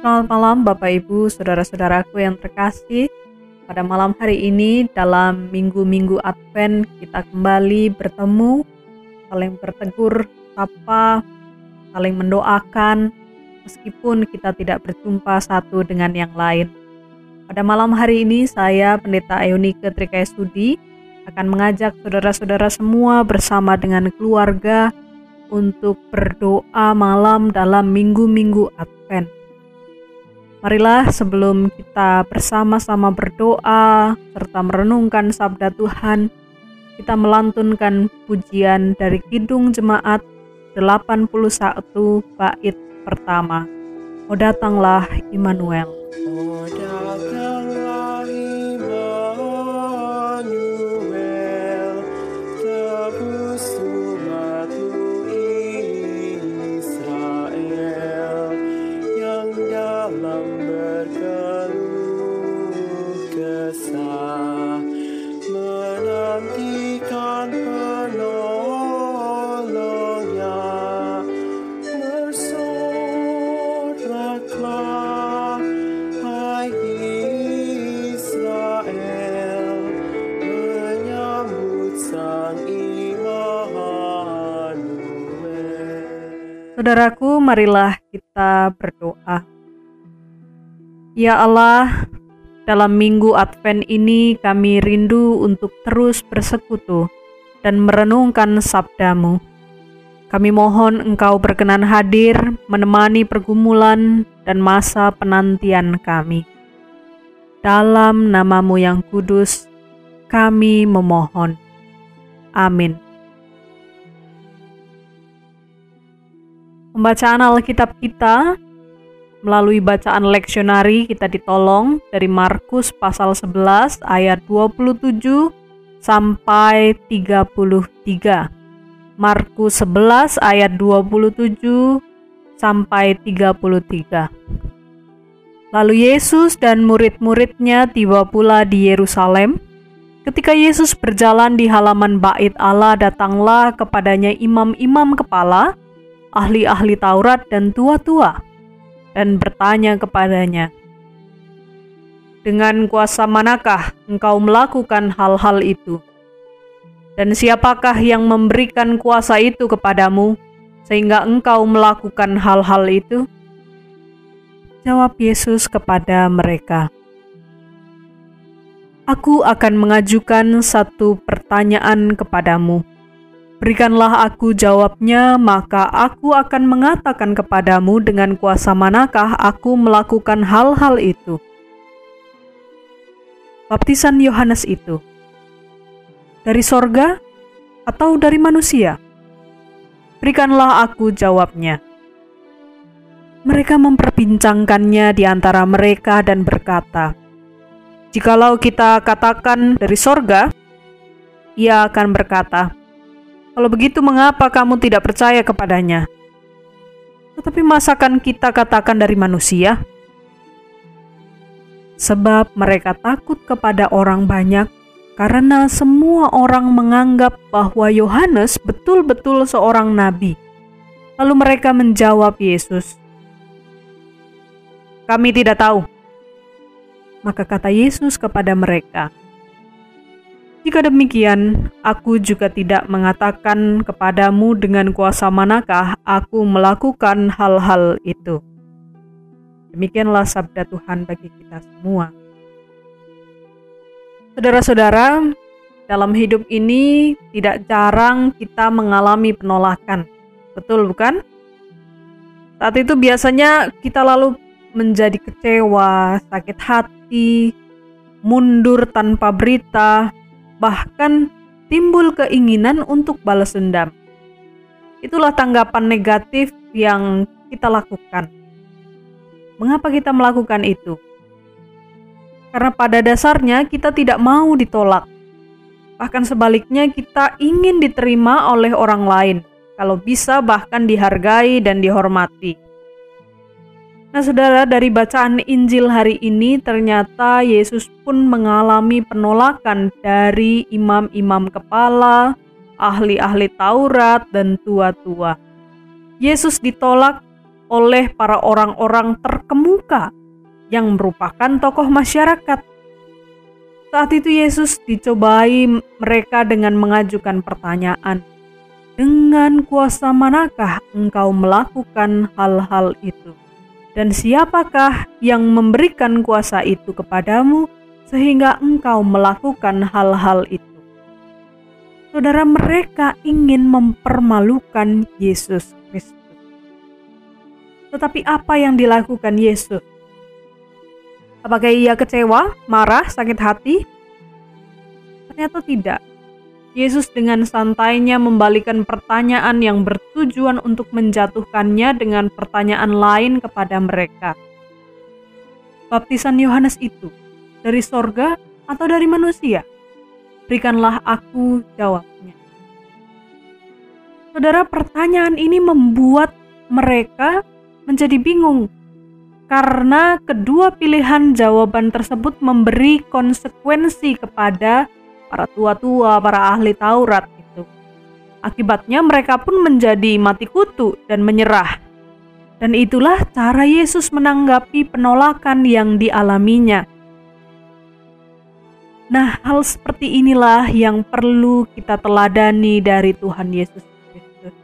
Selamat malam Bapak Ibu, saudara-saudaraku yang terkasih. Pada malam hari ini dalam minggu-minggu Advent kita kembali bertemu, saling bertegur, sapa, saling mendoakan, meskipun kita tidak berjumpa satu dengan yang lain. Pada malam hari ini saya Pendeta Ayunike Trikaya Sudi akan mengajak saudara-saudara semua bersama dengan keluarga untuk berdoa malam dalam minggu-minggu Advent. Marilah sebelum kita bersama-sama berdoa serta merenungkan sabda Tuhan, kita melantunkan pujian dari Kidung Jemaat 81 bait pertama. Oh datanglah Immanuel. Oh datanglah Saudaraku, marilah kita berdoa. Ya Allah, dalam minggu Advent ini kami rindu untuk terus bersekutu dan merenungkan sabdamu. Kami mohon Engkau berkenan hadir menemani pergumulan dan masa penantian kami. Dalam namamu yang kudus, kami memohon. Amin. Pembacaan Alkitab kita melalui bacaan leksionari kita ditolong dari Markus pasal 11 ayat 27 sampai 33. Markus 11 ayat 27 sampai 33. Lalu Yesus dan murid-muridnya tiba pula di Yerusalem. Ketika Yesus berjalan di halaman bait Allah, datanglah kepadanya imam-imam kepala, ahli-ahli Taurat dan tua-tua, dan bertanya kepadanya, "Dengan kuasa manakah engkau melakukan hal-hal itu? Dan siapakah yang memberikan kuasa itu kepadamu, sehingga engkau melakukan hal-hal itu?" Jawab Yesus kepada mereka, "Aku akan mengajukan satu pertanyaan kepadamu." Berikanlah aku jawabnya, maka aku akan mengatakan kepadamu dengan kuasa manakah aku melakukan hal-hal itu. Baptisan Yohanes itu dari sorga atau dari manusia? Berikanlah aku jawabnya. Mereka memperbincangkannya di antara mereka dan berkata, "Jikalau kita katakan dari sorga," ia akan berkata, kalau begitu mengapa kamu tidak percaya kepadanya? Tetapi masakan kita katakan dari manusia? Sebab mereka takut kepada orang banyak karena semua orang menganggap bahwa Yohanes betul-betul seorang nabi. Lalu mereka menjawab Yesus, "Kami tidak tahu." Maka kata Yesus kepada mereka, jika demikian, aku juga tidak mengatakan kepadamu dengan kuasa manakah aku melakukan hal-hal itu. Demikianlah sabda Tuhan bagi kita semua. Saudara-saudara, dalam hidup ini tidak jarang kita mengalami penolakan. Betul bukan? Saat itu biasanya kita lalu menjadi kecewa, sakit hati, mundur tanpa berita, bahkan timbul keinginan untuk balas dendam. Itulah tanggapan negatif yang kita lakukan. Mengapa kita melakukan itu? Karena pada dasarnya kita tidak mau ditolak. Bahkan sebaliknya kita ingin diterima oleh orang lain. Kalau bisa bahkan dihargai dan dihormati. Nah, saudara, dari bacaan Injil hari ini ternyata Yesus pun mengalami penolakan dari imam-imam kepala, ahli-ahli Taurat, dan tua-tua. Yesus ditolak oleh para orang-orang terkemuka yang merupakan tokoh masyarakat. Saat itu Yesus dicobai mereka dengan mengajukan pertanyaan, "Dengan kuasa manakah engkau melakukan hal-hal itu? Dan siapakah yang memberikan kuasa itu kepadamu sehingga engkau melakukan hal-hal itu?" Saudara, mereka ingin mempermalukan Yesus Kristus. Tetapi apa yang dilakukan Yesus? Apakah ia kecewa, marah, sakit hati? Ternyata tidak. Yesus dengan santainya membalikan pertanyaan yang bertujuan untuk menjatuhkannya dengan pertanyaan lain kepada mereka. Baptisan Yohanes itu dari sorga atau dari manusia? Berikanlah aku jawabnya. Saudara, pertanyaan ini membuat mereka menjadi bingung karena kedua pilihan jawaban tersebut memberi konsekuensi kepada para tua-tua, para ahli Taurat itu. Akibatnya mereka pun menjadi mati kutu dan menyerah. Dan itulah cara Yesus menanggapi penolakan yang dialaminya. Nah, hal seperti inilah yang perlu kita teladani dari Tuhan Yesus Kristus.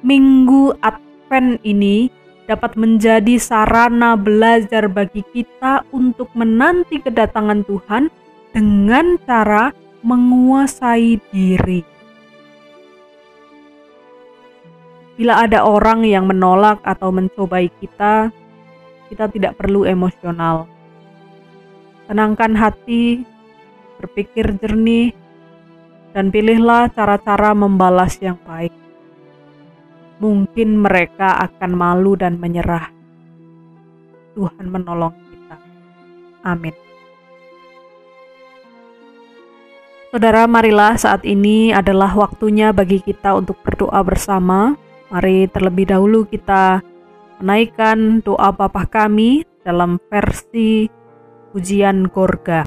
Minggu Advent ini dapat menjadi sarana belajar bagi kita untuk menanti kedatangan Tuhan dengan cara menguasai diri. Bila ada orang yang menolak atau mencobai kita, kita tidak perlu emosional. Tenangkan hati, berpikir jernih, dan pilihlah cara-cara membalas yang baik mungkin mereka akan malu dan menyerah. Tuhan menolong kita. Amin. Saudara, marilah saat ini adalah waktunya bagi kita untuk berdoa bersama. Mari terlebih dahulu kita menaikkan doa Bapa kami dalam versi pujian Gorga.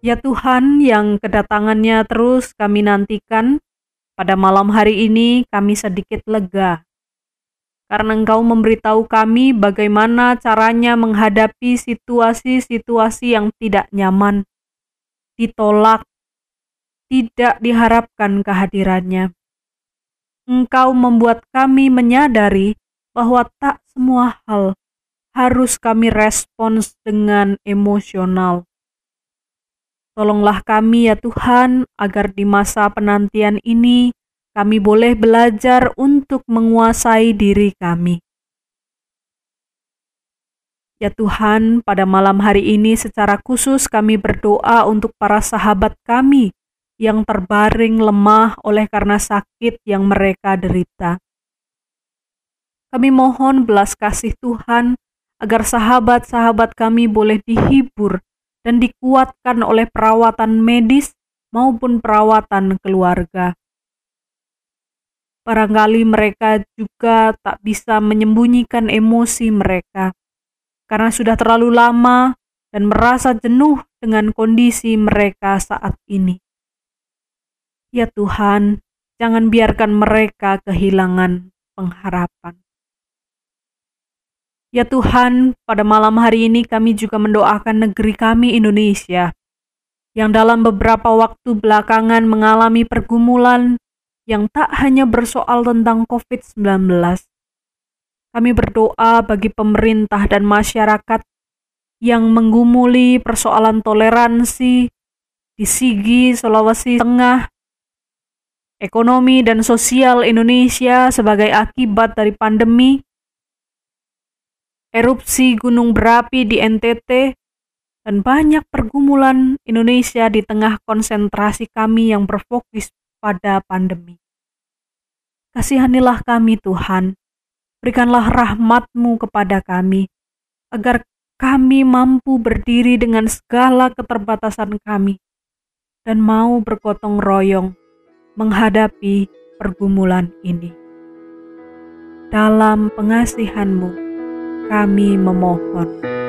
Ya Tuhan yang kedatangannya terus kami nantikan, pada malam hari ini kami sedikit lega. Karena engkau memberitahu kami bagaimana caranya menghadapi situasi-situasi yang tidak nyaman, ditolak, tidak diharapkan kehadirannya. Engkau membuat kami menyadari bahwa tak semua hal harus kami respons dengan emosional. Tolonglah kami ya Tuhan, agar di masa penantian ini kami boleh belajar untuk menguasai diri kami. Ya Tuhan, pada malam hari ini secara khusus kami berdoa untuk para sahabat kami yang terbaring lemah oleh karena sakit yang mereka derita. Kami mohon belas kasih Tuhan agar sahabat-sahabat kami boleh dihibur dan dikuatkan oleh perawatan medis maupun perawatan keluarga. Barangkali mereka juga tak bisa menyembunyikan emosi mereka karena sudah terlalu lama dan merasa jenuh dengan kondisi mereka saat ini. Ya Tuhan, jangan biarkan mereka kehilangan pengharapan. Ya Tuhan, pada malam hari ini kami juga mendoakan negeri kami Indonesia yang dalam beberapa waktu belakangan mengalami pergumulan yang tak hanya bersoal tentang COVID-19, kami berdoa bagi pemerintah dan masyarakat yang menggumuli persoalan toleransi di Sigi, Sulawesi Tengah, ekonomi dan sosial Indonesia sebagai akibat dari pandemi, erupsi gunung berapi di NTT, dan banyak pergumulan Indonesia di tengah konsentrasi kami yang berfokus pada pandemi. Kasihanilah kami Tuhan, Berikanlah rahmatmu kepada kami, agar kami mampu berdiri dengan segala keterbatasan kami dan mau bergotong royong menghadapi pergumulan ini. Dalam pengasihanmu, kami memohon.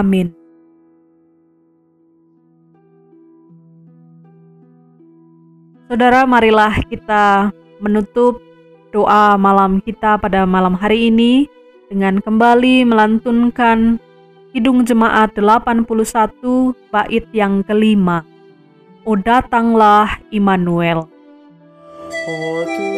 Amin. Saudara, marilah kita menutup doa malam kita pada malam hari ini dengan kembali melantunkan Kidung Jemaat 81 bait yang kelima. O datanglah Immanuel. Oh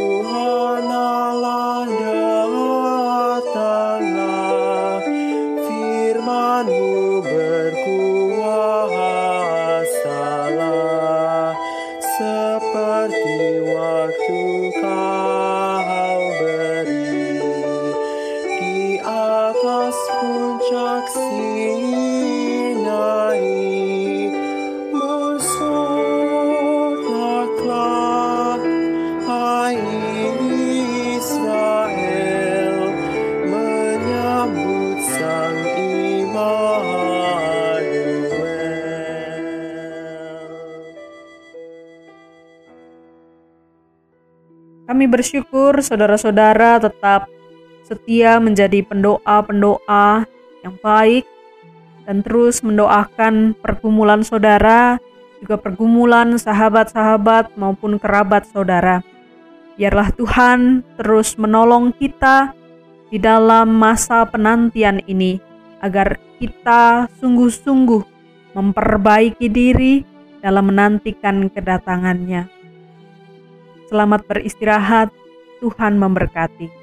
Kami bersyukur saudara-saudara tetap setia menjadi pendoa-pendoa yang baik dan terus mendoakan pergumulan saudara, juga pergumulan sahabat-sahabat maupun kerabat saudara. Biarlah Tuhan terus menolong kita di dalam masa penantian ini, agar kita sungguh-sungguh memperbaiki diri dalam menantikan kedatangannya. Selamat beristirahat, Tuhan memberkati.